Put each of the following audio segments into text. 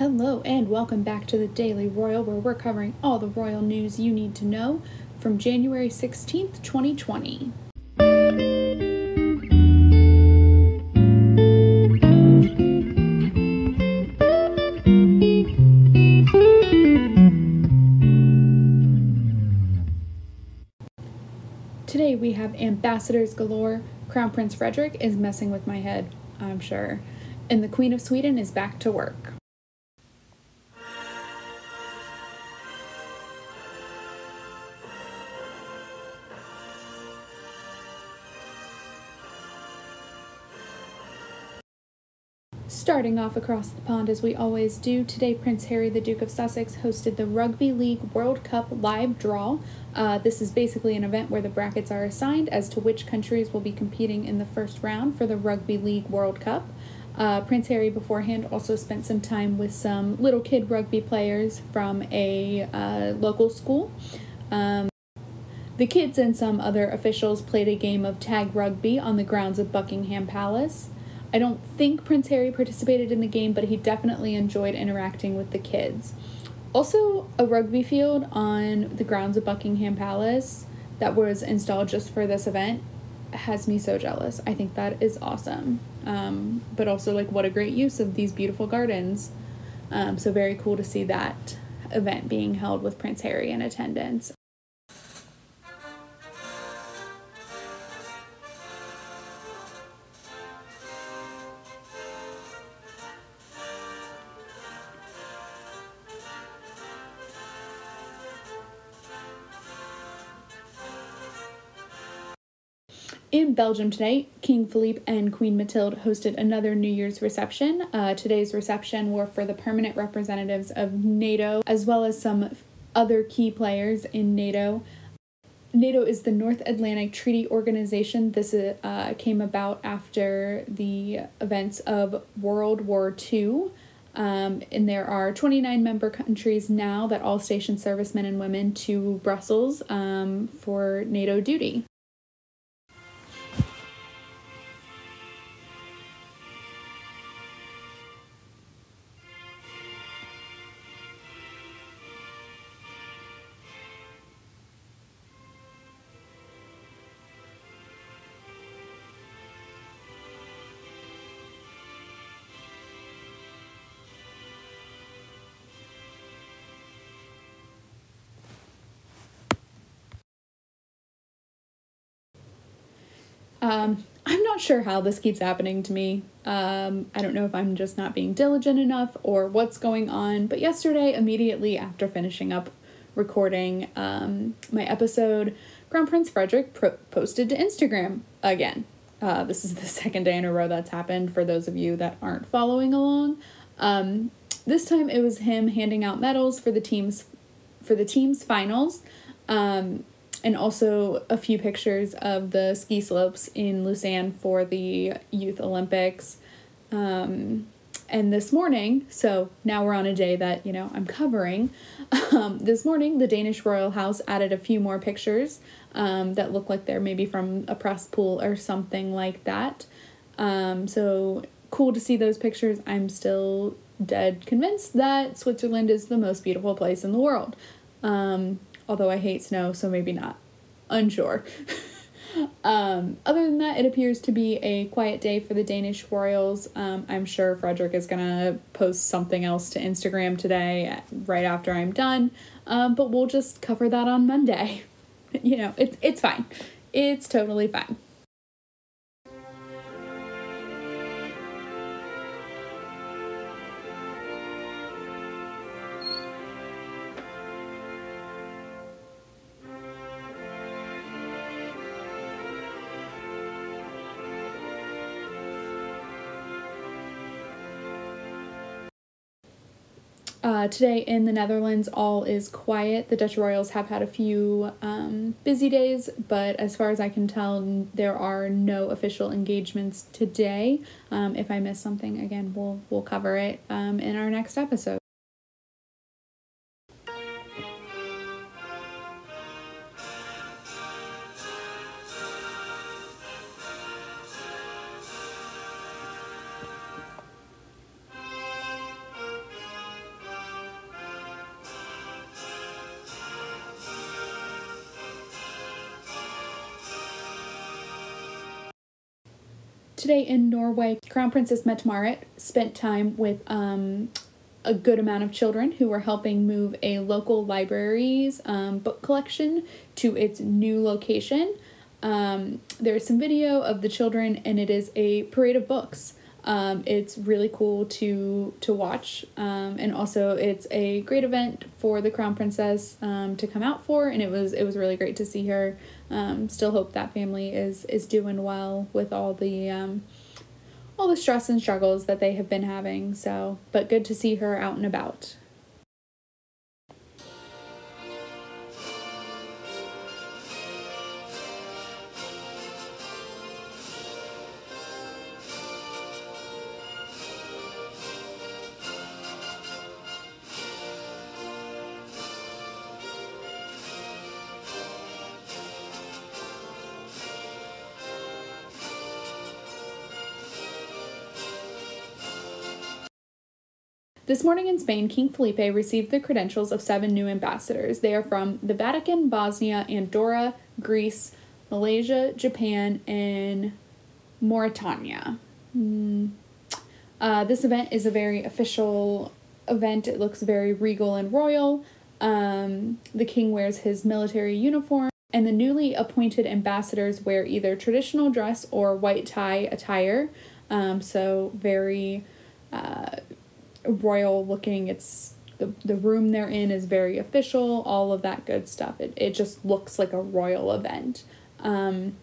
Hello, and welcome back to the Daily Royal, where we're covering all the royal news you need to know from January 16th, 2020. Today we have ambassadors galore. Crown Prince Frederik is messing with my head, I'm sure. And the Queen of Sweden is back to work. Starting off across the pond as we always do, today Prince Harry, the Duke of Sussex, hosted the Rugby League World Cup live draw. Uh, this is basically an event where the brackets are assigned as to which countries will be competing in the first round for the Rugby League World Cup. Uh, Prince Harry beforehand also spent some time with some little kid rugby players from a uh, local school. Um, the kids and some other officials played a game of tag rugby on the grounds of Buckingham Palace. I don't think Prince Harry participated in the game, but he definitely enjoyed interacting with the kids. Also, a rugby field on the grounds of Buckingham Palace that was installed just for this event has me so jealous. I think that is awesome. Um, but also, like, what a great use of these beautiful gardens. Um, so, very cool to see that event being held with Prince Harry in attendance. In Belgium tonight, King Philippe and Queen Mathilde hosted another New Year's reception. Uh, today's reception were for the permanent representatives of NATO, as well as some other key players in NATO. NATO is the North Atlantic Treaty Organization. This uh, came about after the events of World War II. Um, and there are 29 member countries now that all station servicemen and women to Brussels um, for NATO duty. Um, I'm not sure how this keeps happening to me. Um, I don't know if I'm just not being diligent enough or what's going on. But yesterday, immediately after finishing up recording um, my episode, Crown Prince Frederik pro- posted to Instagram again. Uh, this is the second day in a row that's happened for those of you that aren't following along. Um, this time it was him handing out medals for the team's for the team's finals. Um, and also a few pictures of the ski slopes in Lausanne for the Youth Olympics. Um, and this morning, so now we're on a day that, you know, I'm covering. Um, this morning, the Danish Royal House added a few more pictures um, that look like they're maybe from a press pool or something like that. Um, so cool to see those pictures. I'm still dead convinced that Switzerland is the most beautiful place in the world. Um, although I hate snow, so maybe not. Unsure. um, other than that, it appears to be a quiet day for the Danish royals. Um, I'm sure Frederik is gonna post something else to Instagram today, right after I'm done. Um, but we'll just cover that on Monday. you know, it's it's fine. It's totally fine. Uh, today in the Netherlands, all is quiet. The Dutch Royals have had a few um, busy days, but as far as I can tell, there are no official engagements today. Um, if I miss something, again, we'll we'll cover it um, in our next episode. Today in Norway, Crown Princess Mette-Marit spent time with um, a good amount of children who were helping move a local library's um, book collection to its new location. Um, there's some video of the children, and it is a parade of books. Um, it's really cool to to watch, um, and also it's a great event for the crown princess um, to come out for, and it was it was really great to see her. Um, still hope that family is is doing well with all the um, all the stress and struggles that they have been having. So, but good to see her out and about. This morning in Spain, King Felipe received the credentials of seven new ambassadors. They are from the Vatican, Bosnia, Andorra, Greece, Malaysia, Japan, and Mauritania. Mm. Uh, this event is a very official event. It looks very regal and royal. Um, the king wears his military uniform, and the newly appointed ambassadors wear either traditional dress or white tie attire. Um, so, very. Uh, royal looking. It's the, the room they're in is very official, all of that good stuff. It, it just looks like a royal event. Um,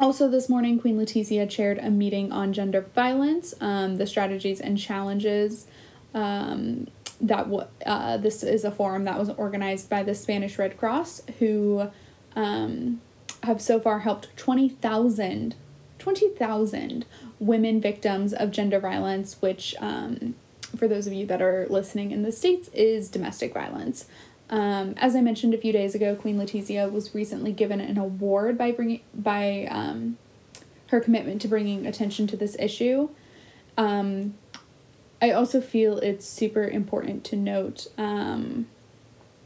also, this morning, Queen Letizia chaired a meeting on gender violence, um, the strategies and challenges. Um, that w- uh, this is a forum that was organized by the Spanish Red Cross, who um, have so far helped 20,000 20,000 women victims of gender violence, which um, for those of you that are listening in the States, is domestic violence. Um, as I mentioned a few days ago, Queen Letizia was recently given an award by bringing by um, her commitment to bringing attention to this issue. Um, I also feel it's super important to note, um,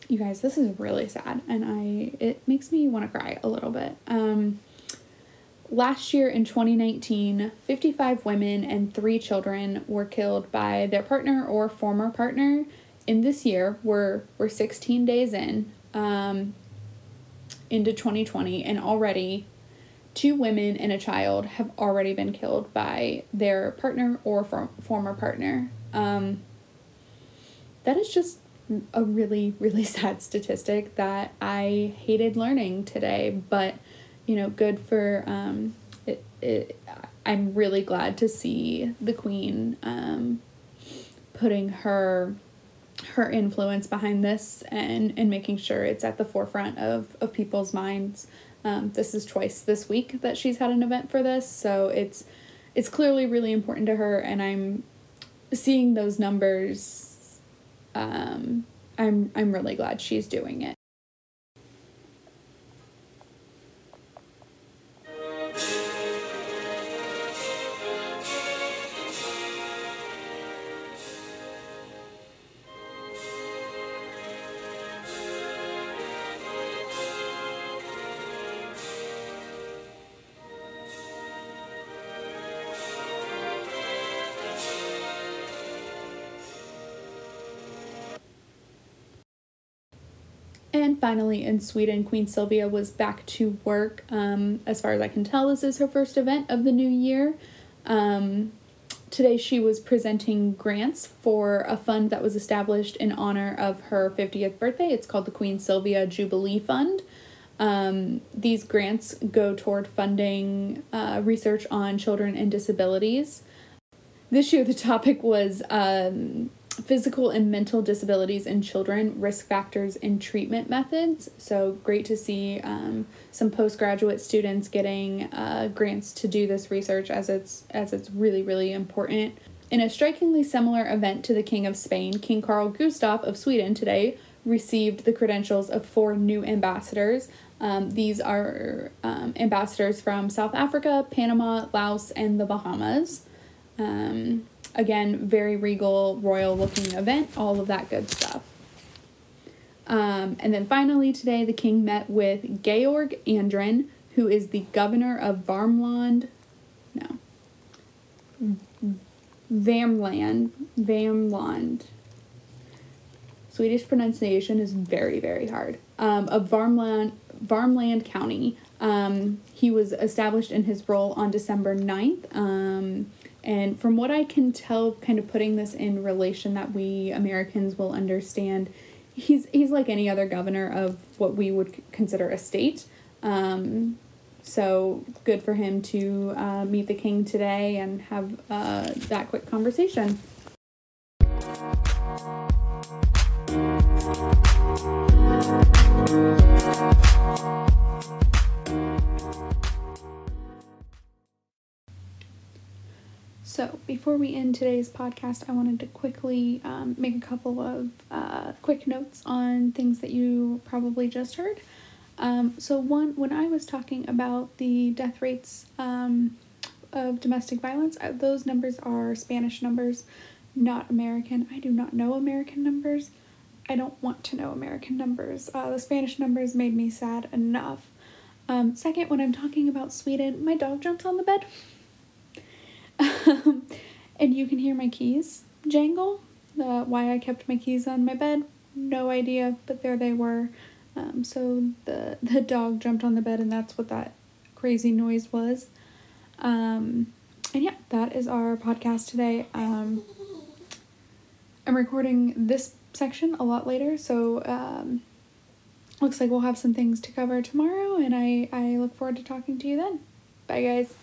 you guys, this is really sad, and I it makes me want to cry a little bit. Um, Last year in 2019, 55 women and three children were killed by their partner or former partner. In this year, we're, we're 16 days in um, into 2020, and already two women and a child have already been killed by their partner or for, former partner. Um, that is just a really, really sad statistic that I hated learning today, but you know, good for um, it, it. I'm really glad to see the queen um, putting her her influence behind this and and making sure it's at the forefront of of people's minds. Um, this is twice this week that she's had an event for this, so it's it's clearly really important to her, and I'm seeing those numbers. Um, I'm I'm really glad she's doing it. Finally, in Sweden, Queen Sylvia was back to work. Um, as far as I can tell, this is her first event of the new year. Um, today, she was presenting grants for a fund that was established in honor of her 50th birthday. It's called the Queen Sylvia Jubilee Fund. Um, these grants go toward funding uh, research on children and disabilities. This year, the topic was um, physical and mental disabilities in children, risk factors and treatment methods. So great to see um, some postgraduate students getting uh, grants to do this research as it's as it's really really important. In a strikingly similar event to the King of Spain, King Carl Gustaf of Sweden today received the credentials of four new ambassadors. Um, these are um, ambassadors from South Africa, Panama, Laos, and the Bahamas. Um, Again, very regal, royal looking event, all of that good stuff. Um, and then finally, today, the king met with Georg Andren, who is the governor of Varmland. No. Värmland, Värmland. Swedish pronunciation is very, very hard. Um, of Värmland, Värmland County. Um, he was established in his role on December 9th. And from what I can tell, kind of putting this in relation that we Americans will understand, he's he's like any other governor of what we would consider a state. Um, so good for him to uh, meet the king today and have uh, that quick conversation. Before we end today's podcast, I wanted to quickly um, make a couple of uh, quick notes on things that you probably just heard. Um, so, one, when I was talking about the death rates um, of domestic violence, those numbers are Spanish numbers, not American. I do not know American numbers. I don't want to know American numbers. Uh, the Spanish numbers made me sad enough. Um, second, when I'm talking about Sweden, my dog jumped on the bed. And you can hear my keys jangle. Uh, why I kept my keys on my bed, no idea, but there they were. Um, so the the dog jumped on the bed, and that's what that crazy noise was. Um, and yeah, that is our podcast today. Um, I'm recording this section a lot later, so um, looks like we'll have some things to cover tomorrow, and I I look forward to talking to you then. Bye, guys.